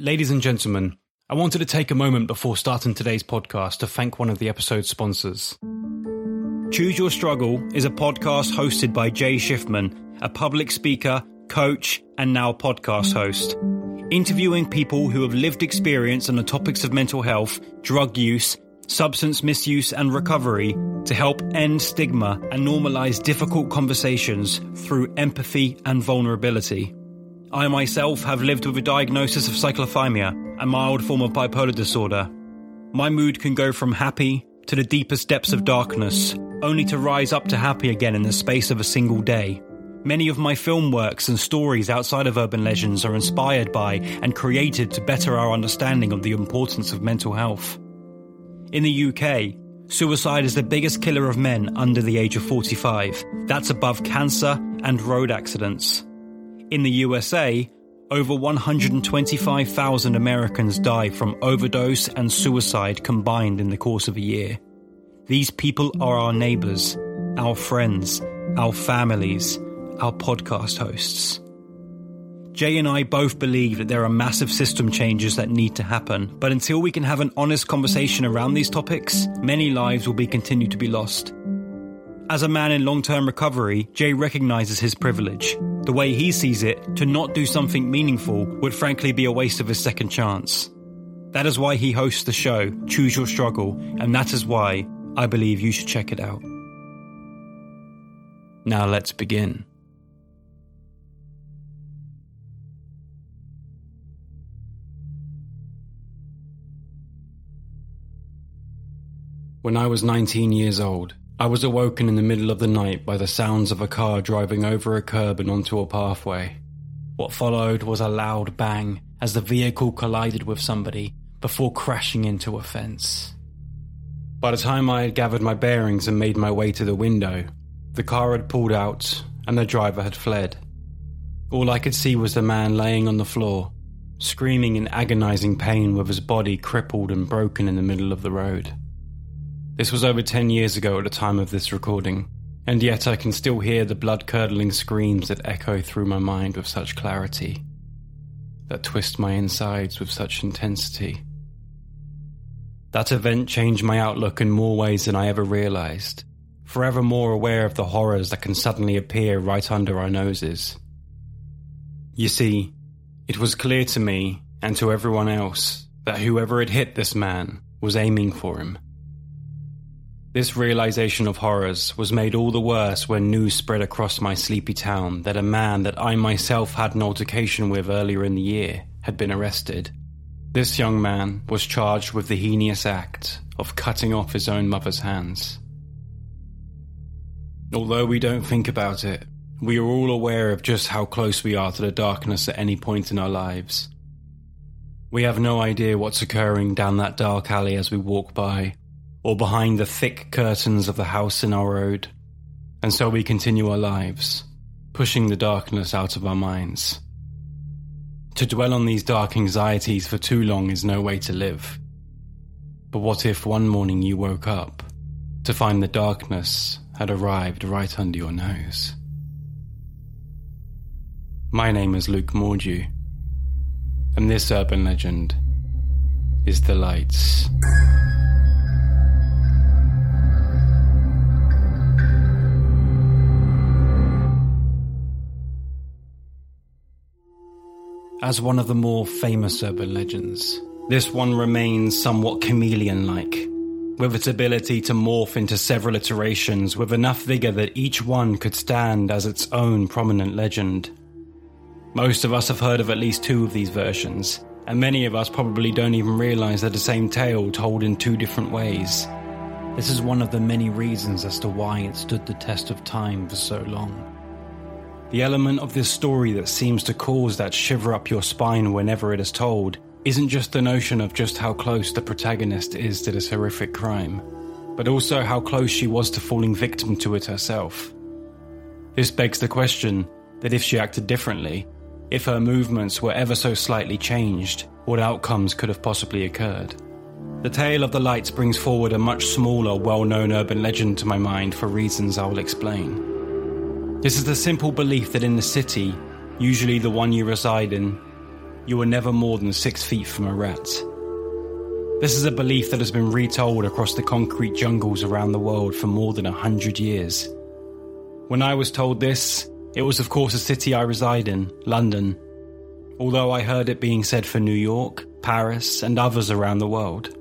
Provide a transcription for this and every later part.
Ladies and gentlemen, I wanted to take a moment before starting today's podcast to thank one of the episode's sponsors. Choose Your Struggle is a podcast hosted by Jay Schiffman, a public speaker, coach, and now podcast host, interviewing people who have lived experience on the topics of mental health, drug use, substance misuse, and recovery to help end stigma and normalize difficult conversations through empathy and vulnerability. I myself have lived with a diagnosis of cyclothymia, a mild form of bipolar disorder. My mood can go from happy to the deepest depths of darkness, only to rise up to happy again in the space of a single day. Many of my film works and stories outside of urban legends are inspired by and created to better our understanding of the importance of mental health. In the UK, suicide is the biggest killer of men under the age of 45. That's above cancer and road accidents. In the USA, over 125,000 Americans die from overdose and suicide combined in the course of a year. These people are our neighbors, our friends, our families, our podcast hosts. Jay and I both believe that there are massive system changes that need to happen, but until we can have an honest conversation around these topics, many lives will be continued to be lost. As a man in long term recovery, Jay recognizes his privilege. The way he sees it, to not do something meaningful would frankly be a waste of his second chance. That is why he hosts the show, Choose Your Struggle, and that is why I believe you should check it out. Now let's begin. When I was 19 years old, I was awoken in the middle of the night by the sounds of a car driving over a curb and onto a pathway. What followed was a loud bang as the vehicle collided with somebody before crashing into a fence. By the time I had gathered my bearings and made my way to the window, the car had pulled out and the driver had fled. All I could see was the man laying on the floor, screaming in agonizing pain with his body crippled and broken in the middle of the road. This was over 10 years ago at the time of this recording, and yet I can still hear the blood curdling screams that echo through my mind with such clarity, that twist my insides with such intensity. That event changed my outlook in more ways than I ever realized, forever more aware of the horrors that can suddenly appear right under our noses. You see, it was clear to me and to everyone else that whoever had hit this man was aiming for him this realization of horrors was made all the worse when news spread across my sleepy town that a man that I myself had an altercation with earlier in the year had been arrested. This young man was charged with the heinous act of cutting off his own mother's hands. Although we don't think about it, we are all aware of just how close we are to the darkness at any point in our lives. We have no idea what's occurring down that dark alley as we walk by, or behind the thick curtains of the house in our road. And so we continue our lives, pushing the darkness out of our minds. To dwell on these dark anxieties for too long is no way to live. But what if one morning you woke up to find the darkness had arrived right under your nose? My name is Luke Mordue, and this urban legend is The Lights. As one of the more famous urban legends. This one remains somewhat chameleon like, with its ability to morph into several iterations with enough vigour that each one could stand as its own prominent legend. Most of us have heard of at least two of these versions, and many of us probably don't even realise they're the same tale told in two different ways. This is one of the many reasons as to why it stood the test of time for so long. The element of this story that seems to cause that shiver up your spine whenever it is told isn't just the notion of just how close the protagonist is to this horrific crime, but also how close she was to falling victim to it herself. This begs the question that if she acted differently, if her movements were ever so slightly changed, what outcomes could have possibly occurred? The tale of the lights brings forward a much smaller, well known urban legend to my mind for reasons I will explain. This is the simple belief that in the city, usually the one you reside in, you are never more than six feet from a rat. This is a belief that has been retold across the concrete jungles around the world for more than a hundred years. When I was told this, it was of course a city I reside in, London, although I heard it being said for New York, Paris, and others around the world.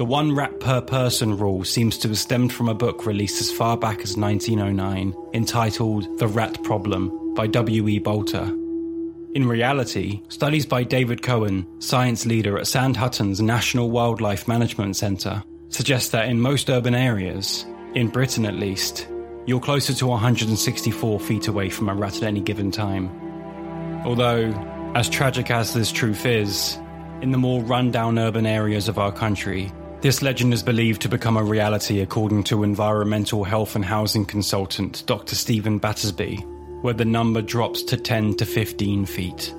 The one rat per person rule seems to have stemmed from a book released as far back as 1909 entitled The Rat Problem by W.E. Boelter. In reality, studies by David Cohen, science leader at Sand Hutton's National Wildlife Management Centre, suggest that in most urban areas, in Britain at least, you're closer to 164 feet away from a rat at any given time. Although, as tragic as this truth is, in the more run-down urban areas of our country, this legend is believed to become a reality according to environmental health and housing consultant Dr. Stephen Battersby, where the number drops to 10 to 15 feet.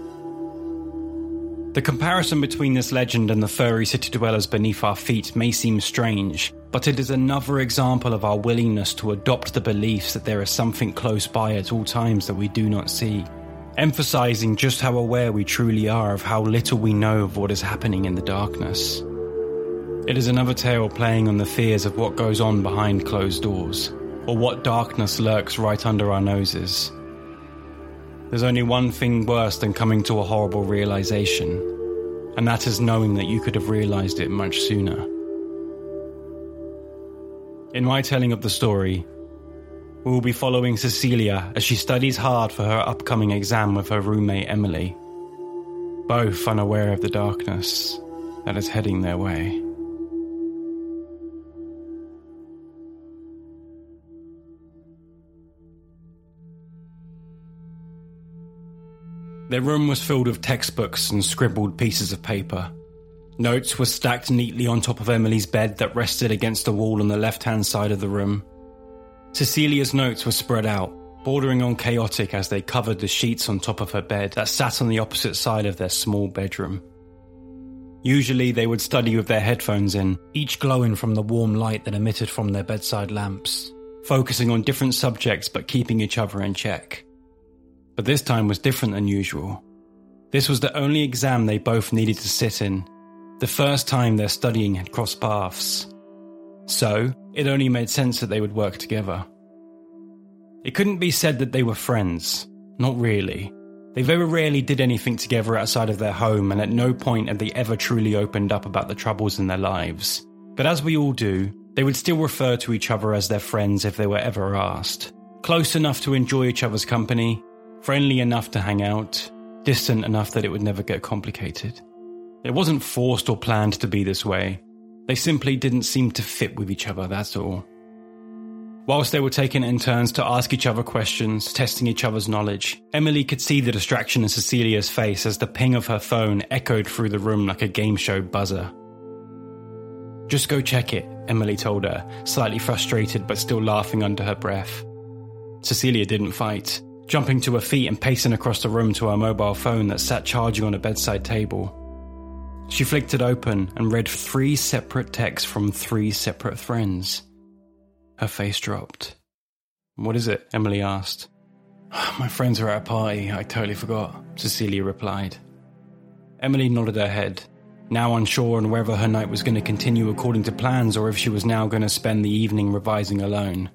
The comparison between this legend and the furry city dwellers beneath our feet may seem strange, but it is another example of our willingness to adopt the beliefs that there is something close by at all times that we do not see, emphasizing just how aware we truly are of how little we know of what is happening in the darkness. It is another tale playing on the fears of what goes on behind closed doors, or what darkness lurks right under our noses. There's only one thing worse than coming to a horrible realization, and that is knowing that you could have realized it much sooner. In my telling of the story, we will be following Cecilia as she studies hard for her upcoming exam with her roommate Emily, both unaware of the darkness that is heading their way. Their room was filled with textbooks and scribbled pieces of paper. Notes were stacked neatly on top of Emily's bed that rested against the wall on the left hand side of the room. Cecilia's notes were spread out, bordering on chaotic as they covered the sheets on top of her bed that sat on the opposite side of their small bedroom. Usually, they would study with their headphones in, each glowing from the warm light that emitted from their bedside lamps, focusing on different subjects but keeping each other in check. But this time was different than usual. This was the only exam they both needed to sit in, the first time their studying had crossed paths. So, it only made sense that they would work together. It couldn't be said that they were friends. Not really. They very rarely did anything together outside of their home, and at no point had they ever truly opened up about the troubles in their lives. But as we all do, they would still refer to each other as their friends if they were ever asked. Close enough to enjoy each other's company, friendly enough to hang out, distant enough that it would never get complicated. It wasn't forced or planned to be this way. They simply didn't seem to fit with each other, that's all. Whilst they were taking in turns to ask each other questions, testing each other's knowledge, Emily could see the distraction in Cecilia's face as the ping of her phone echoed through the room like a game show buzzer. Just go check it, Emily told her, slightly frustrated but still laughing under her breath. Cecilia didn't fight jumping to her feet and pacing across the room to her mobile phone that sat charging on a bedside table. She flicked it open and read three separate texts from three separate friends. Her face dropped. What is it? Emily asked. My friends are at a party, I totally forgot, Cecilia replied. Emily nodded her head, now unsure on whether her night was going to continue according to plans or if she was now going to spend the evening revising alone.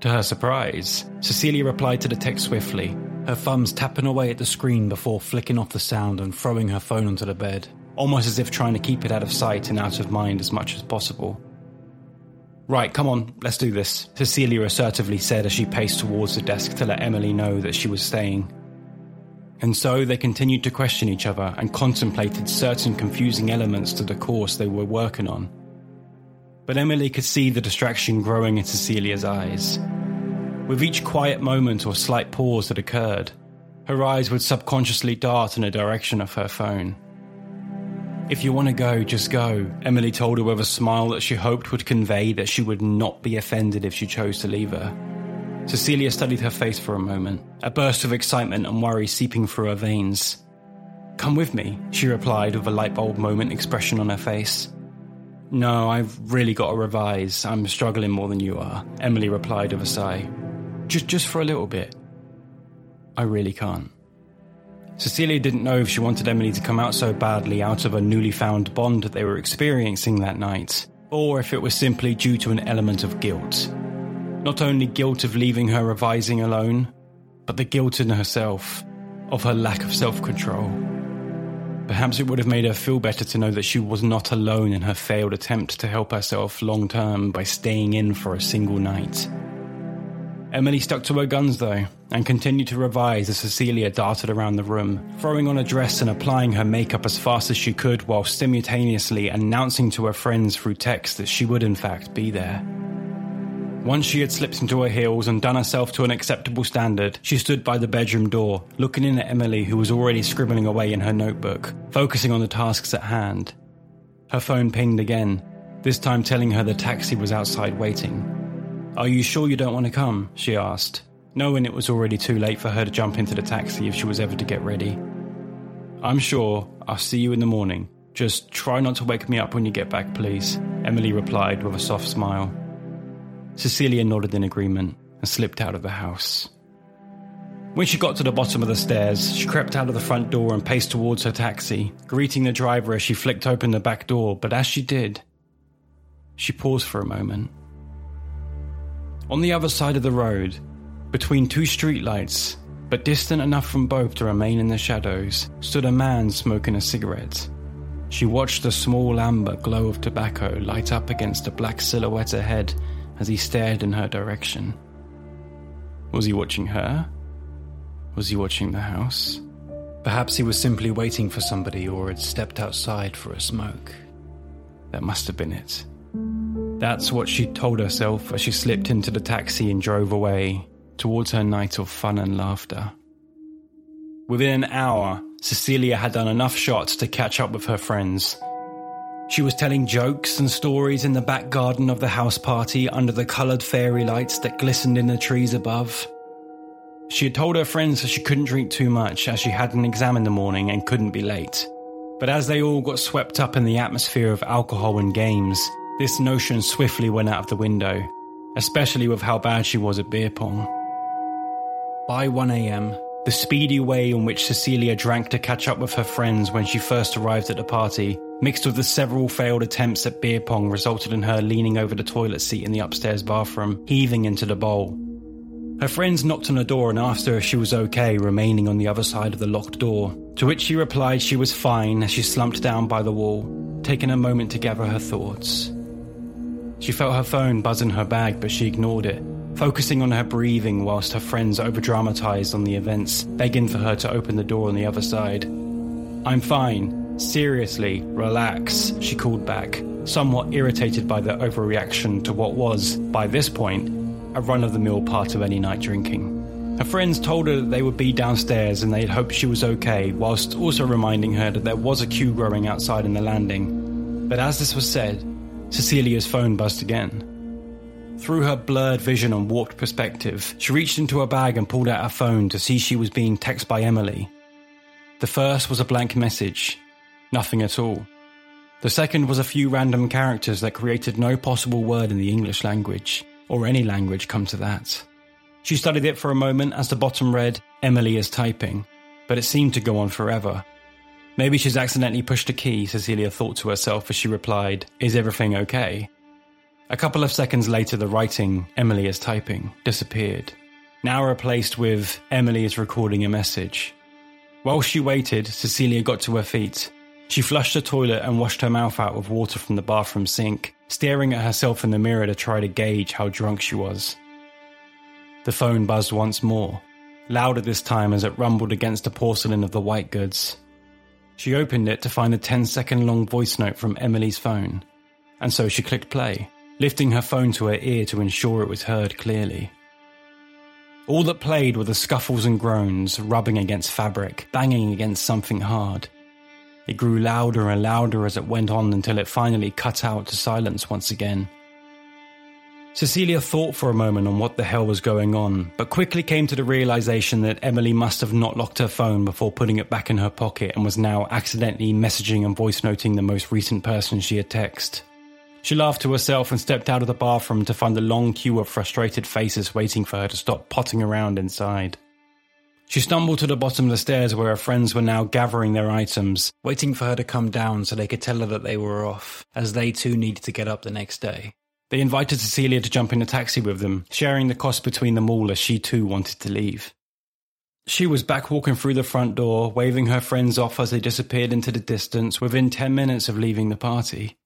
To her surprise, Cecilia replied to the text swiftly, her thumbs tapping away at the screen before flicking off the sound and throwing her phone onto the bed, almost as if trying to keep it out of sight and out of mind as much as possible. Right, come on, let's do this, Cecilia assertively said as she paced towards the desk to let Emily know that she was staying. And so they continued to question each other and contemplated certain confusing elements to the course they were working on but Emily could see the distraction growing in Cecilia's eyes. With each quiet moment or slight pause that occurred, her eyes would subconsciously dart in the direction of her phone. If you want to go, just go, Emily told her with a smile that she hoped would convey that she would not be offended if she chose to leave her. Cecilia studied her face for a moment, a burst of excitement and worry seeping through her veins. Come with me, she replied with a light bulb moment expression on her face. No, I've really got to revise. I'm struggling more than you are, Emily replied with a sigh. Just, just for a little bit. I really can't. Cecilia didn't know if she wanted Emily to come out so badly out of a newly found bond that they were experiencing that night, or if it was simply due to an element of guilt. Not only guilt of leaving her revising alone, but the guilt in herself of her lack of self control. Perhaps it would have made her feel better to know that she was not alone in her failed attempt to help herself long term by staying in for a single night. Emily stuck to her guns though, and continued to revise as Cecilia darted around the room, throwing on a dress and applying her makeup as fast as she could while simultaneously announcing to her friends through text that she would in fact be there. Once she had slipped into her heels and done herself to an acceptable standard, she stood by the bedroom door, looking in at Emily, who was already scribbling away in her notebook, focusing on the tasks at hand. Her phone pinged again, this time telling her the taxi was outside waiting. Are you sure you don't want to come? she asked, knowing it was already too late for her to jump into the taxi if she was ever to get ready. I'm sure. I'll see you in the morning. Just try not to wake me up when you get back, please, Emily replied with a soft smile. Cecilia nodded in agreement and slipped out of the house. When she got to the bottom of the stairs, she crept out of the front door and paced towards her taxi, greeting the driver as she flicked open the back door. But as she did, she paused for a moment on the other side of the road, between two streetlights, but distant enough from both to remain in the shadows, stood a man smoking a cigarette. She watched the small amber glow of tobacco light up against the black silhouette ahead as he stared in her direction. Was he watching her? Was he watching the house? Perhaps he was simply waiting for somebody or had stepped outside for a smoke. That must have been it. That's what she told herself as she slipped into the taxi and drove away towards her night of fun and laughter. Within an hour, Cecilia had done enough shots to catch up with her friends. She was telling jokes and stories in the back garden of the house party under the coloured fairy lights that glistened in the trees above. She had told her friends that she couldn't drink too much as she had an exam in the morning and couldn't be late. But as they all got swept up in the atmosphere of alcohol and games, this notion swiftly went out of the window, especially with how bad she was at beer pong. By 1am, the speedy way in which Cecilia drank to catch up with her friends when she first arrived at the party, mixed with the several failed attempts at beer pong, resulted in her leaning over the toilet seat in the upstairs bathroom, heaving into the bowl. Her friends knocked on the door and asked her if she was okay remaining on the other side of the locked door, to which she replied she was fine as she slumped down by the wall, taking a moment to gather her thoughts. She felt her phone buzz in her bag, but she ignored it, focusing on her breathing whilst her friends overdramatized on the events, begging for her to open the door on the other side. I'm fine. Seriously, relax, she called back, somewhat irritated by the overreaction to what was, by this point, a run of the mill part of any night drinking. Her friends told her that they would be downstairs and they'd hoped she was okay, whilst also reminding her that there was a queue growing outside in the landing. But as this was said, Cecilia's phone buzzed again. Through her blurred vision and warped perspective, she reached into her bag and pulled out her phone to see she was being texted by Emily. The first was a blank message, nothing at all. The second was a few random characters that created no possible word in the English language, or any language come to that. She studied it for a moment as the bottom read, Emily is typing, but it seemed to go on forever, Maybe she's accidentally pushed a key, Cecilia thought to herself as she replied, Is everything okay? A couple of seconds later, the writing, Emily is typing, disappeared, now replaced with, Emily is recording a message. While she waited, Cecilia got to her feet. She flushed the toilet and washed her mouth out with water from the bathroom sink, staring at herself in the mirror to try to gauge how drunk she was. The phone buzzed once more, louder this time as it rumbled against the porcelain of the white goods. She opened it to find a 10 second long voice note from Emily's phone, and so she clicked play, lifting her phone to her ear to ensure it was heard clearly. All that played were the scuffles and groans, rubbing against fabric, banging against something hard. It grew louder and louder as it went on until it finally cut out to silence once again. Cecilia thought for a moment on what the hell was going on, but quickly came to the realization that Emily must have not locked her phone before putting it back in her pocket and was now accidentally messaging and voice noting the most recent person she had texted. She laughed to herself and stepped out of the bathroom to find a long queue of frustrated faces waiting for her to stop potting around inside. She stumbled to the bottom of the stairs where her friends were now gathering their items, waiting for her to come down so they could tell her that they were off, as they too needed to get up the next day. They invited Cecilia to jump in a taxi with them, sharing the cost between them all as she too wanted to leave. She was back walking through the front door, waving her friends off as they disappeared into the distance within 10 minutes of leaving the party.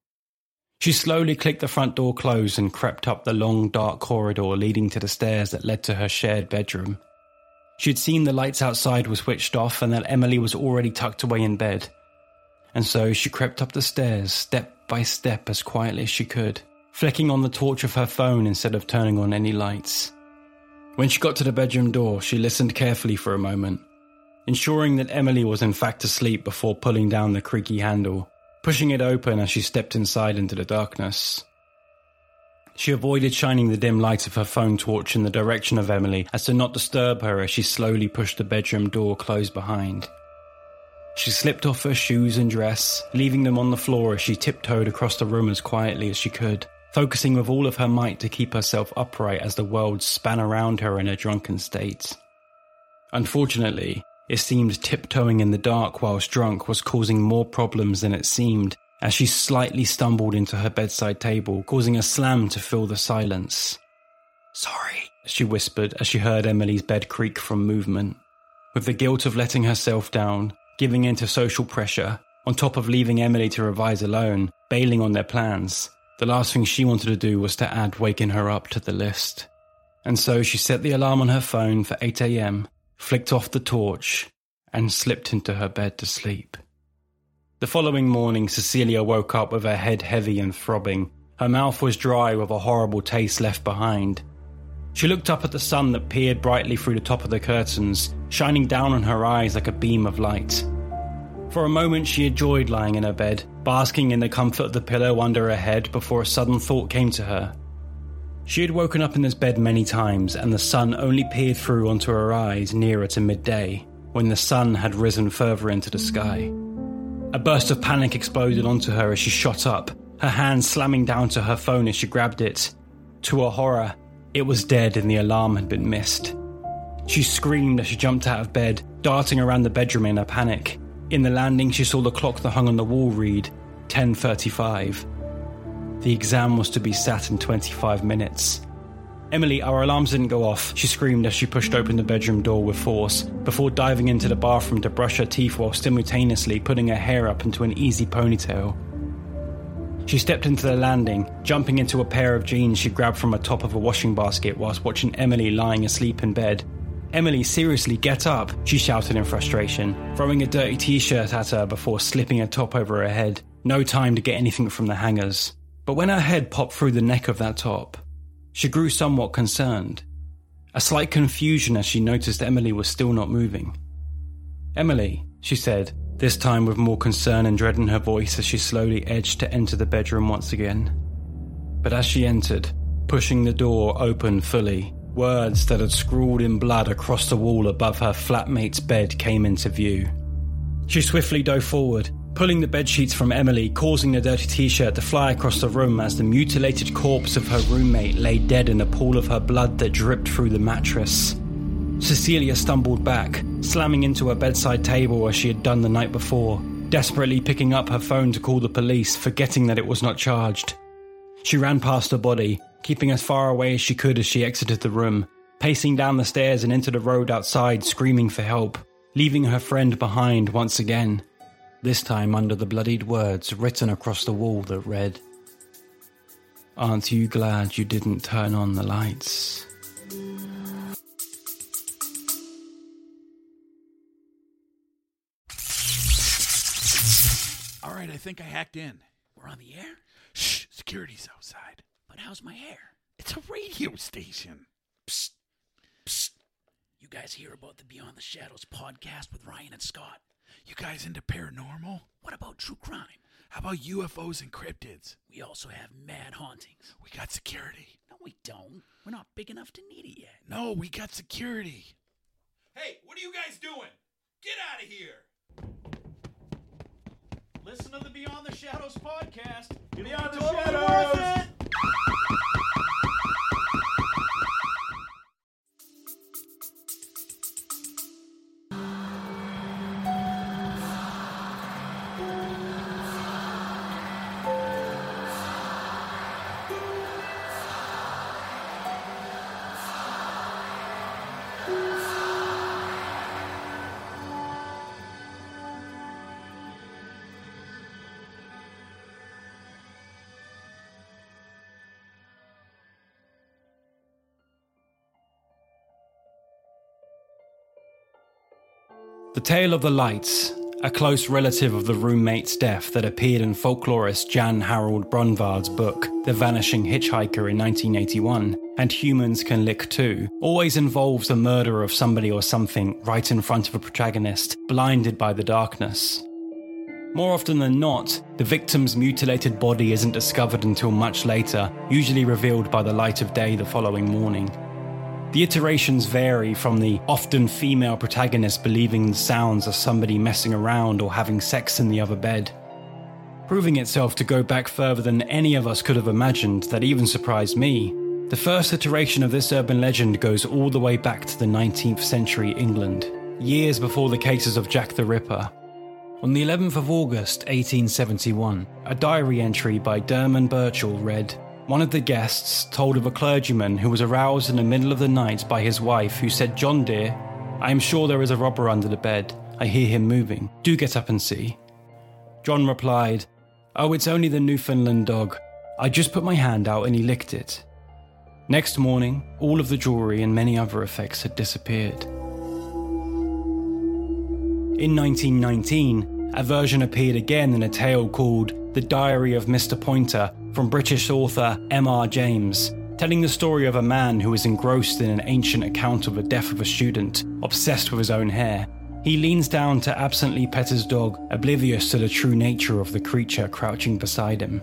She slowly clicked the front door closed and crept up the long, dark corridor leading to the stairs that led to her shared bedroom. She had seen the lights outside were switched off and that Emily was already tucked away in bed. And so she crept up the stairs, step by step, as quietly as she could, flicking on the torch of her phone instead of turning on any lights. When she got to the bedroom door, she listened carefully for a moment, ensuring that Emily was in fact asleep before pulling down the creaky handle, pushing it open as she stepped inside into the darkness. She avoided shining the dim light of her phone torch in the direction of Emily as to not disturb her as she slowly pushed the bedroom door closed behind. She slipped off her shoes and dress, leaving them on the floor as she tiptoed across the room as quietly as she could focusing with all of her might to keep herself upright as the world span around her in a drunken state. Unfortunately, it seemed tiptoeing in the dark whilst drunk was causing more problems than it seemed as she slightly stumbled into her bedside table, causing a slam to fill the silence. Sorry, she whispered as she heard Emily's bed creak from movement. With the guilt of letting herself down, giving in to social pressure, on top of leaving Emily to revise alone, bailing on their plans, the last thing she wanted to do was to add waking her up to the list. And so she set the alarm on her phone for 8 am, flicked off the torch, and slipped into her bed to sleep. The following morning, Cecilia woke up with her head heavy and throbbing. Her mouth was dry with a horrible taste left behind. She looked up at the sun that peered brightly through the top of the curtains, shining down on her eyes like a beam of light. For a moment, she enjoyed lying in her bed, basking in the comfort of the pillow under her head before a sudden thought came to her. She had woken up in this bed many times, and the sun only peered through onto her eyes nearer to midday, when the sun had risen further into the sky. A burst of panic exploded onto her as she shot up, her hand slamming down to her phone as she grabbed it. To her horror, it was dead and the alarm had been missed. She screamed as she jumped out of bed, darting around the bedroom in a panic. In the landing, she saw the clock that hung on the wall read 10:35. The exam was to be sat in 25 minutes. Emily, our alarms didn't go off, she screamed as she pushed open the bedroom door with force, before diving into the bathroom to brush her teeth while simultaneously putting her hair up into an easy ponytail. She stepped into the landing, jumping into a pair of jeans she grabbed from the top of a washing basket whilst watching Emily lying asleep in bed, Emily, seriously, get up, she shouted in frustration, throwing a dirty t shirt at her before slipping a top over her head. No time to get anything from the hangers. But when her head popped through the neck of that top, she grew somewhat concerned. A slight confusion as she noticed Emily was still not moving. Emily, she said, this time with more concern and dread in her voice as she slowly edged to enter the bedroom once again. But as she entered, pushing the door open fully, Words that had scrawled in blood across the wall above her flatmate's bed came into view. She swiftly dove forward, pulling the bed sheets from Emily, causing the dirty t shirt to fly across the room as the mutilated corpse of her roommate lay dead in a pool of her blood that dripped through the mattress. Cecilia stumbled back, slamming into her bedside table as she had done the night before, desperately picking up her phone to call the police, forgetting that it was not charged. She ran past the body, keeping as far away as she could as she exited the room, pacing down the stairs and into the road outside, screaming for help, leaving her friend behind once again. This time under the bloodied words written across the wall that read, Aren't you glad you didn't turn on the lights? All right, I think I hacked in. We're on the air? Shh, security's outside. But how's my hair? It's a radio station. Psst. Psst. You guys hear about the Beyond the Shadows podcast with Ryan and Scott? You guys into paranormal? What about true crime? How about UFOs and cryptids? We also have mad hauntings. We got security. No, we don't. We're not big enough to need it yet. No, we got security. Hey, what are you guys doing? Get out of here! Listen to the Beyond the Shadows podcast. Beyond the Totally Shadows. Tale of the Lights, a close relative of the roommate's death that appeared in folklorist Jan Harold Brunvand's book, The Vanishing Hitchhiker in 1981, and Humans Can Lick Too, always involves the murder of somebody or something right in front of a protagonist, blinded by the darkness. More often than not, the victim's mutilated body isn't discovered until much later, usually revealed by the light of day the following morning. The iterations vary from the often female protagonist believing the sounds of somebody messing around or having sex in the other bed, proving itself to go back further than any of us could have imagined, that even surprised me. The first iteration of this urban legend goes all the way back to the 19th century England, years before the cases of Jack the Ripper. On the 11th of August 1871, a diary entry by Dearman Birchall read one of the guests told of a clergyman who was aroused in the middle of the night by his wife, who said, John dear, I am sure there is a robber under the bed. I hear him moving. Do get up and see. John replied, Oh, it's only the Newfoundland dog. I just put my hand out and he licked it. Next morning, all of the jewellery and many other effects had disappeared. In 1919, a version appeared again in a tale called The Diary of Mr. Poynter from British author M.R. James, telling the story of a man who is engrossed in an ancient account of the death of a student, obsessed with his own hair. He leans down to absently pet his dog, oblivious to the true nature of the creature crouching beside him.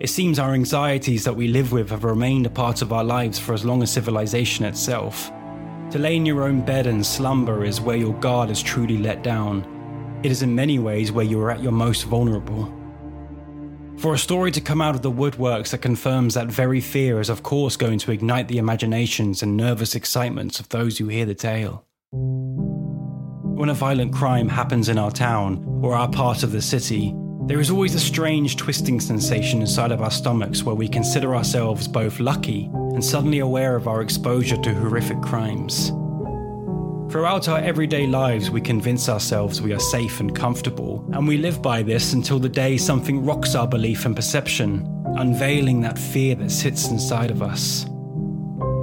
It seems our anxieties that we live with have remained a part of our lives for as long as civilization itself. To lay in your own bed and slumber is where your guard is truly let down. It is in many ways where you are at your most vulnerable. For a story to come out of the woodworks that confirms that very fear is, of course, going to ignite the imaginations and nervous excitements of those who hear the tale. When a violent crime happens in our town or our part of the city, there is always a strange twisting sensation inside of our stomachs where we consider ourselves both lucky and suddenly aware of our exposure to horrific crimes. Throughout our everyday lives, we convince ourselves we are safe and comfortable, and we live by this until the day something rocks our belief and perception, unveiling that fear that sits inside of us.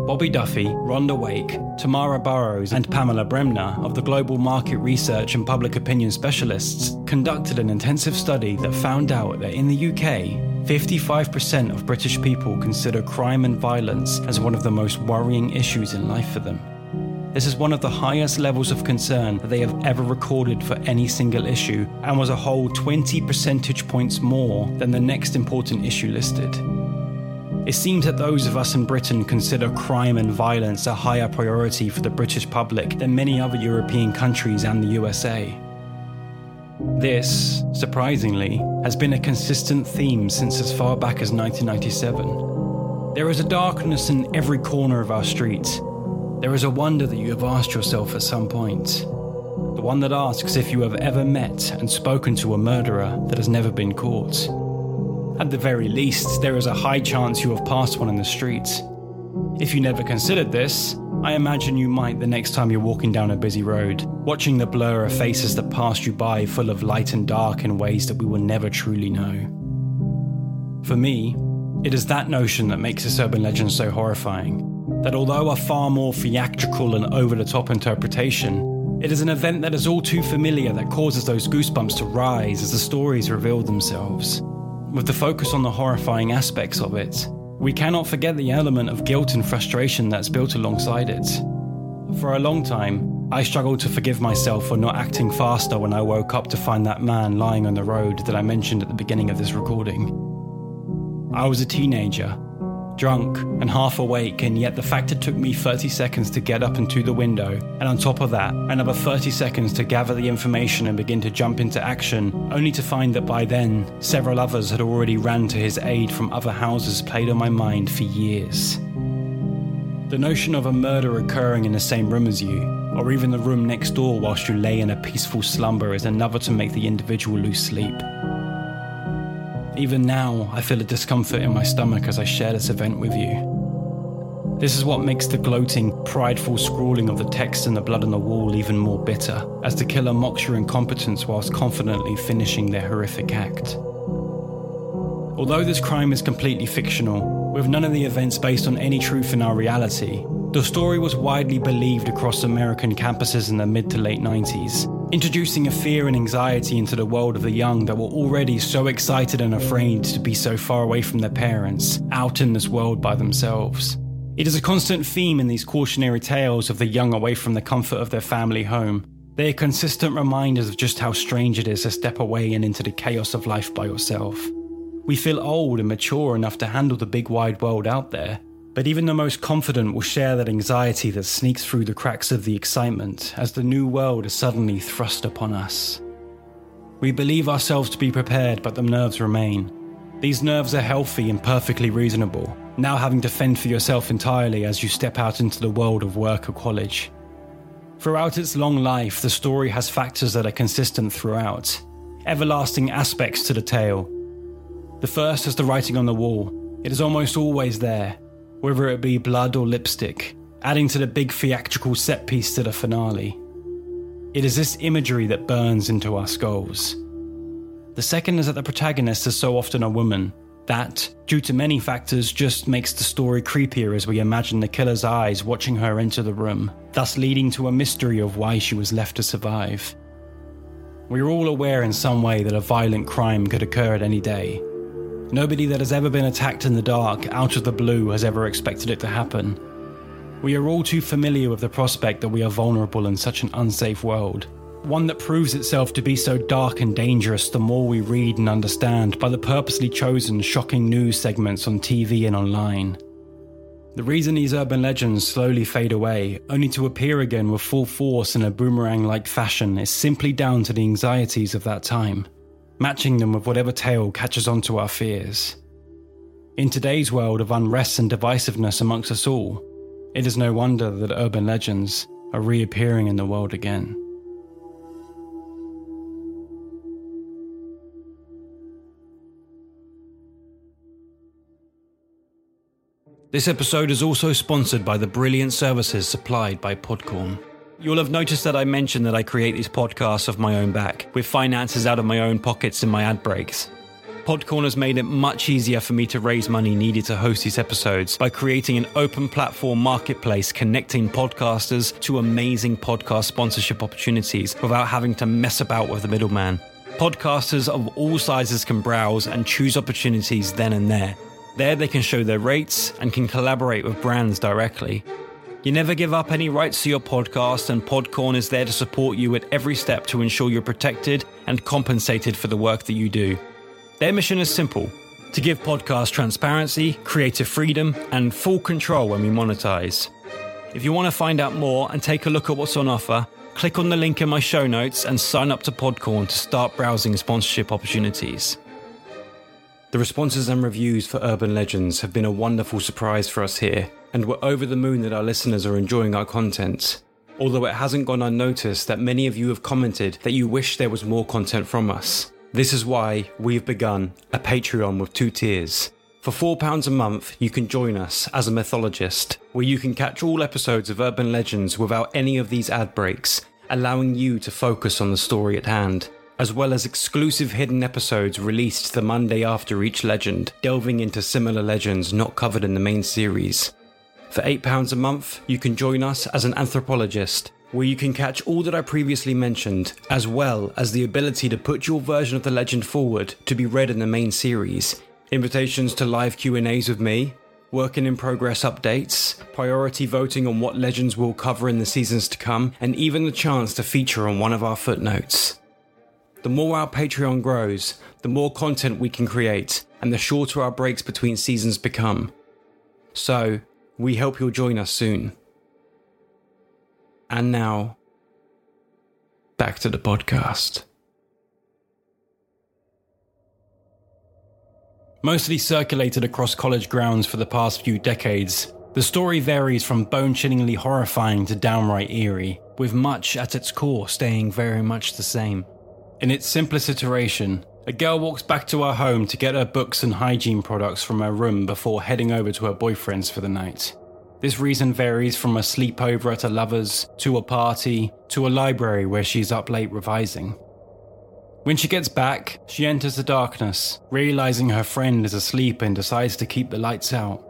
Bobby Duffy, Rhonda Wake, Tamara Burrows, and Pamela Bremner of the Global Market Research and Public Opinion Specialists conducted an intensive study that found out that in the UK, 55% of British people consider crime and violence as one of the most worrying issues in life for them. This is one of the highest levels of concern that they have ever recorded for any single issue, and was a whole 20 percentage points more than the next important issue listed. It seems that those of us in Britain consider crime and violence a higher priority for the British public than many other European countries and the USA. This, surprisingly, has been a consistent theme since as far back as 1997. There is a darkness in every corner of our streets, there is a wonder that you have asked yourself at some point. The one that asks if you have ever met and spoken to a murderer that has never been caught. At the very least, there is a high chance you have passed one in the street. If you never considered this, I imagine you might the next time you're walking down a busy road, watching the blur of faces that passed you by full of light and dark in ways that we will never truly know. For me, it is that notion that makes this urban legend so horrifying that although a far more theatrical and over the top interpretation, it is an event that is all too familiar that causes those goosebumps to rise as the stories reveal themselves. With the focus on the horrifying aspects of it, we cannot forget the element of guilt and frustration that's built alongside it. For a long time, I struggled to forgive myself for not acting faster when I woke up to find that man lying on the road that I mentioned at the beginning of this recording. I was a teenager, drunk and half awake, and yet the fact it took me 30 seconds to get up and to the window, and on top of that, another 30 seconds to gather the information and begin to jump into action, only to find that by then, several others had already ran to his aid from other houses played on my mind for years. The notion of a murder occurring in the same room as you, or even the room next door whilst you lay in a peaceful slumber, is another to make the individual lose sleep. Even now, I feel a discomfort in my stomach as I share this event with you. This is what makes the gloating, prideful scrawling of the text and the blood on the wall even more bitter, as the killer mocks your incompetence whilst confidently finishing their horrific act. Although this crime is completely fictional, with none of the events based on any truth in our reality, The story was widely believed across American campuses in the mid to late 90s, introducing a fear and anxiety into the world of the young that were already so excited and afraid to be so far away from their parents, out in this world by themselves. It is a constant theme in these cautionary tales of the young away from the comfort of their family home. They are consistent reminders of just how strange it is to step away and into the chaos of life by yourself. We feel old and mature enough to handle the big wide world out there, but even the most confident will share that anxiety that sneaks through the cracks of the excitement as the new world is suddenly thrust upon us. We believe ourselves to be prepared, but the nerves remain. These nerves are healthy and perfectly reasonable, now having to fend for yourself entirely as you step out into the world of work or college. Throughout its long life, the story has factors that are consistent throughout, everlasting aspects to the tale. The first is the writing on the wall. It is almost always there, whether it be blood or lipstick, adding to the big theatrical set piece to the finale. It is this imagery that burns into our skulls. The second is that the protagonist is so often a woman, that, due to many factors, just makes the story creepier as we imagine the killer's eyes watching her enter the room, thus leading to a mystery of why she was left to survive. We are all aware in some way that a violent crime could occur at any day. Nobody that has ever been attacked in the dark, out of the blue, has ever expected it to happen. We are all too familiar with the prospect that we are vulnerable in such an unsafe world one that proves itself to be so dark and dangerous the more we read and understand by the purposely chosen shocking news segments on TV and online. The reason these urban legends slowly fade away, only to appear again with full force in a boomerang like fashion, is simply down to the anxieties of that time, matching them with whatever tale catches onto our fears. In today's world of unrest and divisiveness amongst us all, it is no wonder that urban legends are reappearing in the world again. This episode is also sponsored by the brilliant services supplied by Podcorn. You'll have noticed that I mentioned that I create these podcasts off my own back, with finances out of my own pockets in my ad breaks. Podcorn has made it much easier for me to raise money needed to host these episodes by creating an open platform marketplace connecting podcasters to amazing podcast sponsorship opportunities without having to mess about with the middleman. Podcasters of all sizes can browse and choose opportunities then and there there, they can show their rates and can collaborate with brands directly. You never give up any rights to your podcast, and Podcorn is there to support you at every step to ensure you're protected and compensated for the work that you do. Their mission is simple to give podcast transparency, creative freedom, and full control when we monetize. If you want to find out more and take a look at what's on offer, click on the link in my show notes and sign up to Podcorn to start browsing sponsorship opportunities. The responses and reviews for Urban Legends have been a wonderful surprise for us here, and we're over the moon that our listeners are enjoying our content. Although it hasn't gone unnoticed that many of you have commented that you wish there was more content from us. This is why we've begun a Patreon with two tiers. For £4 a month, you can join us as a mythologist, where you can catch all episodes of Urban Legends without any of these ad breaks, allowing you to focus on the story at hand as well as exclusive hidden episodes released the Monday after each legend, delving into similar legends not covered in the main series. For £8 a month, you can join us as an anthropologist, where you can catch all that I previously mentioned, as well as the ability to put your version of the legend forward to be read in the main series, invitations to live Q&As with me, working in progress updates, priority voting on what legends we'll cover in the seasons to come, and even the chance to feature on one of our footnotes. The more our Patreon grows, the more content we can create, and the shorter our breaks between seasons become. So, we hope you'll join us soon. And now, back to the podcast. Mostly circulated across college grounds for the past few decades, the story varies from bone chillingly horrifying to downright eerie, with much at its core staying very much the same. In its simplest iteration, a girl walks back to her home to get her books and hygiene products from her room before heading over to her boyfriend's for the night. This reason varies from a sleepover at a lover's, to a party, to a library where she's up late revising. When she gets back, she enters the darkness, realizing her friend is asleep and decides to keep the lights out.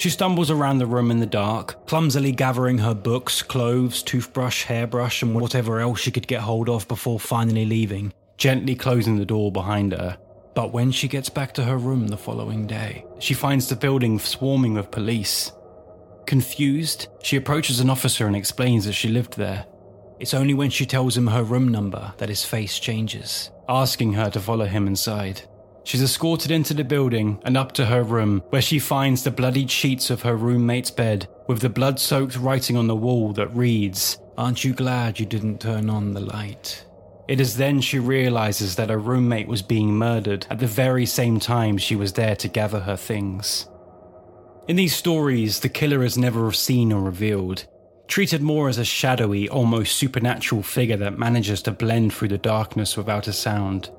She stumbles around the room in the dark, clumsily gathering her books, clothes, toothbrush, hairbrush, and whatever else she could get hold of before finally leaving, gently closing the door behind her. But when she gets back to her room the following day, she finds the building swarming with police. Confused, she approaches an officer and explains that she lived there. It's only when she tells him her room number that his face changes, asking her to follow him inside. She's escorted into the building and up to her room, where she finds the bloodied sheets of her roommate's bed, with the blood soaked writing on the wall that reads, Aren't you glad you didn't turn on the light? It is then she realizes that her roommate was being murdered at the very same time she was there to gather her things. In these stories, the killer is never seen or revealed, treated more as a shadowy, almost supernatural figure that manages to blend through the darkness without a sound.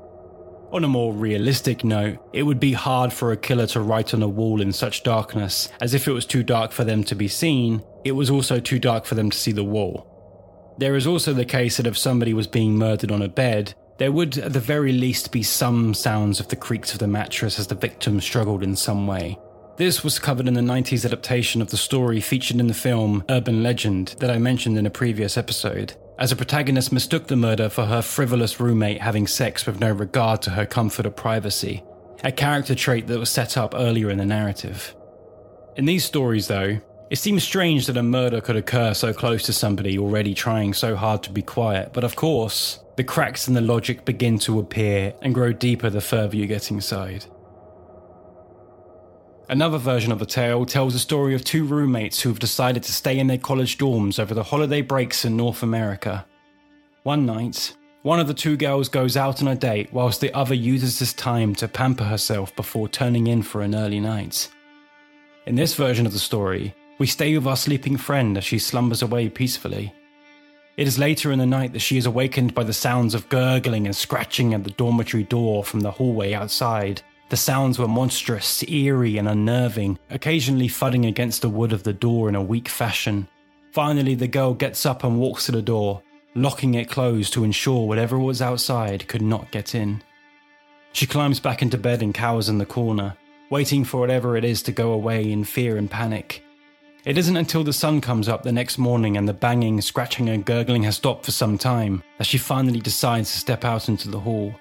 On a more realistic note, it would be hard for a killer to write on a wall in such darkness, as if it was too dark for them to be seen, it was also too dark for them to see the wall. There is also the case that if somebody was being murdered on a bed, there would at the very least be some sounds of the creaks of the mattress as the victim struggled in some way. This was covered in the 90s adaptation of the story featured in the film Urban Legend that I mentioned in a previous episode, as a protagonist mistook the murder for her frivolous roommate having sex with no regard to her comfort or privacy, a character trait that was set up earlier in the narrative. In these stories, though, it seems strange that a murder could occur so close to somebody already trying so hard to be quiet, but of course, the cracks in the logic begin to appear and grow deeper the further you get inside. Another version of the tale tells the story of two roommates who have decided to stay in their college dorms over the holiday breaks in North America. One night, one of the two girls goes out on a date whilst the other uses this time to pamper herself before turning in for an early night. In this version of the story, we stay with our sleeping friend as she slumbers away peacefully. It is later in the night that she is awakened by the sounds of gurgling and scratching at the dormitory door from the hallway outside the sounds were monstrous, eerie, and unnerving, occasionally thudding against the wood of the door in a weak fashion. Finally, the girl gets up and walks to the door, locking it closed to ensure whatever was outside could not get in. She climbs back into bed and cowers in the corner, waiting for whatever it is to go away in fear and panic. It isn't until the sun comes up the next morning and the banging, scratching, and gurgling has stopped for some time that she finally decides to step out into the hall.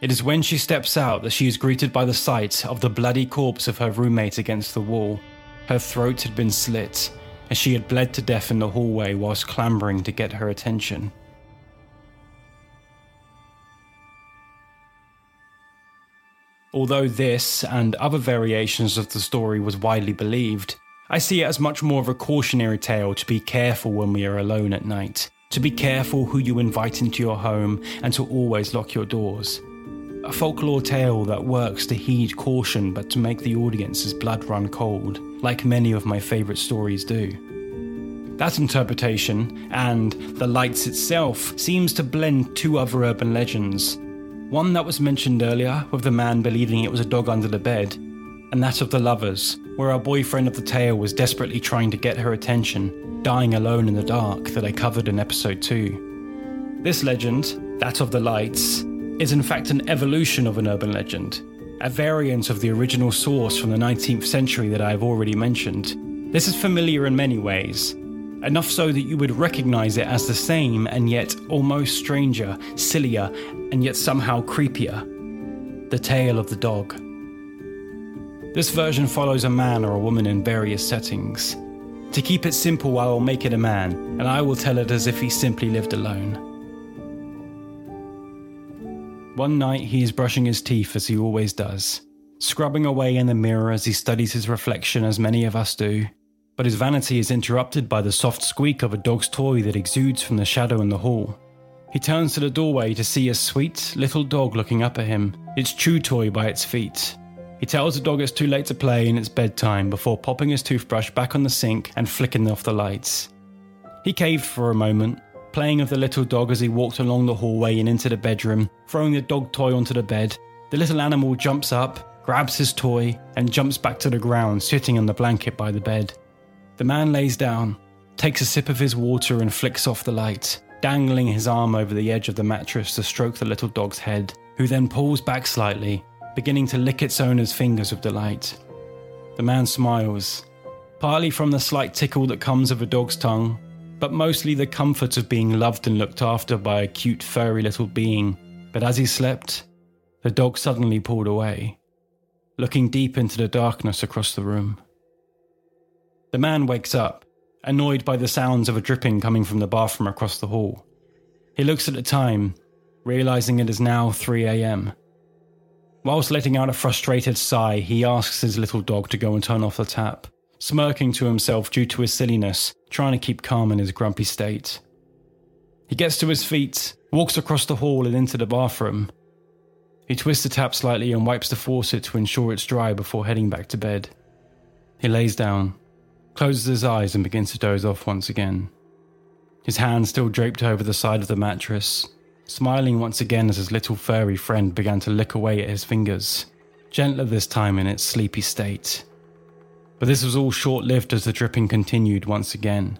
It is when she steps out that she is greeted by the sight of the bloody corpse of her roommate against the wall. Her throat had been slit, and she had bled to death in the hallway whilst clambering to get her attention. Although this and other variations of the story was widely believed, I see it as much more of a cautionary tale to be careful when we are alone at night, to be careful who you invite into your home, and to always lock your doors a folklore tale that works to heed caution but to make the audience's blood run cold, like many of my favourite stories do. That interpretation, and The Lights itself, seems to blend two other urban legends. One that was mentioned earlier, with the man believing it was a dog under the bed, and that of the lovers, where our boyfriend of the tale was desperately trying to get her attention, dying alone in the dark, that I covered in episode 2. This legend, that of the lights, is in fact an evolution of an urban legend, a variant of the original source from the 19th century that I have already mentioned. This is familiar in many ways, enough so that you would recognize it as the same and yet almost stranger, sillier, and yet somehow creepier. The Tale of the Dog. This version follows a man or a woman in various settings. To keep it simple, I will make it a man, and I will tell it as if he simply lived alone. One night he is brushing his teeth as he always does, scrubbing away in the mirror as he studies his reflection, as many of us do. But his vanity is interrupted by the soft squeak of a dog's toy that exudes from the shadow in the hall. He turns to the doorway to see a sweet little dog looking up at him, its chew toy by its feet. He tells the dog it's too late to play and it's bedtime before popping his toothbrush back on the sink and flicking off the lights. He caved for a moment, playing with the little dog as he walked along the hallway and into the bedroom, throwing the dog toy onto the bed. The little animal jumps up, grabs his toy, and jumps back to the ground, sitting on the blanket by the bed. The man lays down, takes a sip of his water, and flicks off the light, dangling his arm over the edge of the mattress to stroke the little dog's head, who then pulls back slightly, beginning to lick its owner's fingers with delight. The man smiles, partly from the slight tickle that comes of a dog's tongue, but mostly the comfort of being loved and looked after by a cute, furry little being. But as he slept, the dog suddenly pulled away, looking deep into the darkness across the room. The man wakes up, annoyed by the sounds of a dripping coming from the bathroom across the hall. He looks at the time, realizing it is now 3 a.m. Whilst letting out a frustrated sigh, he asks his little dog to go and turn off the tap, smirking to himself due to his silliness, trying to keep calm in his grumpy state. He gets to his feet, walks across the hall and into the bathroom. He twists the tap slightly and wipes the faucet to ensure it's dry before heading back to bed. He lays down, closes his eyes, and begins to doze off once again. His hand still draped over the side of the mattress, smiling once again as his little furry friend began to lick away at his fingers, gentler this time in its sleepy state. But this was all short lived as the dripping continued once again.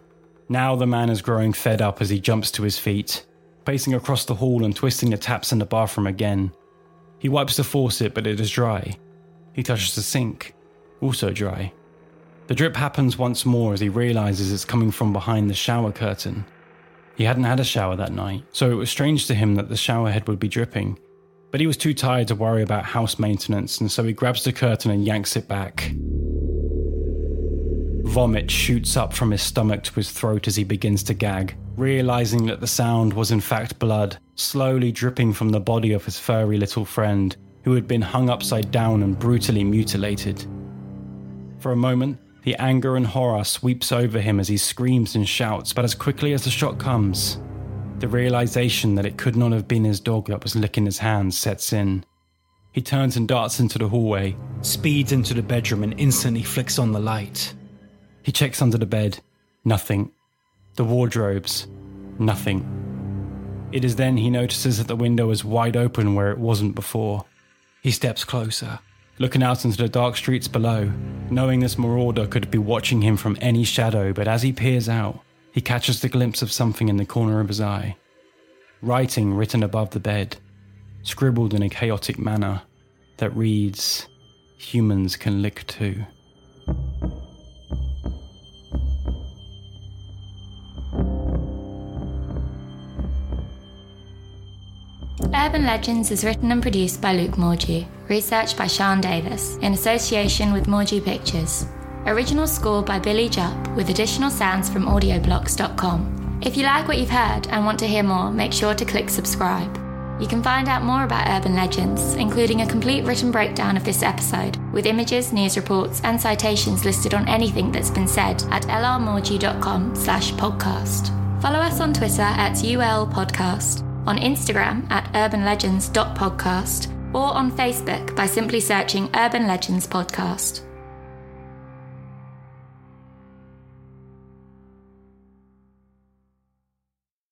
Now the man is growing fed up as he jumps to his feet, pacing across the hall and twisting the taps in the bathroom again. He wipes the faucet, but it is dry. He touches the sink, also dry. The drip happens once more as he realizes it's coming from behind the shower curtain. He hadn't had a shower that night, so it was strange to him that the shower head would be dripping. But he was too tired to worry about house maintenance, and so he grabs the curtain and yanks it back. Vomit shoots up from his stomach to his throat as he begins to gag, realizing that the sound was in fact blood, slowly dripping from the body of his furry little friend, who had been hung upside down and brutally mutilated. For a moment, the anger and horror sweeps over him as he screams and shouts, but as quickly as the shot comes, the realization that it could not have been his dog that was licking his hands sets in. He turns and darts into the hallway, speeds into the bedroom, and instantly flicks on the light. He checks under the bed. Nothing. The wardrobes. Nothing. It is then he notices that the window is wide open where it wasn't before. He steps closer, looking out into the dark streets below, knowing this marauder could be watching him from any shadow, but as he peers out, he catches the glimpse of something in the corner of his eye. Writing written above the bed, scribbled in a chaotic manner, that reads, Humans can lick too. Urban Legends is written and produced by Luke Mordue, researched by Sean Davis, in association with Mordue Pictures. Original score by Billy Jupp, with additional sounds from audioblocks.com. If you like what you've heard and want to hear more, make sure to click subscribe. You can find out more about Urban Legends, including a complete written breakdown of this episode, with images, news reports, and citations listed on anything that's been said at lrmordue.com slash podcast. Follow us on Twitter at ulpodcast on Instagram at urbanlegends.podcast, or on Facebook by simply searching Urban Legends Podcast.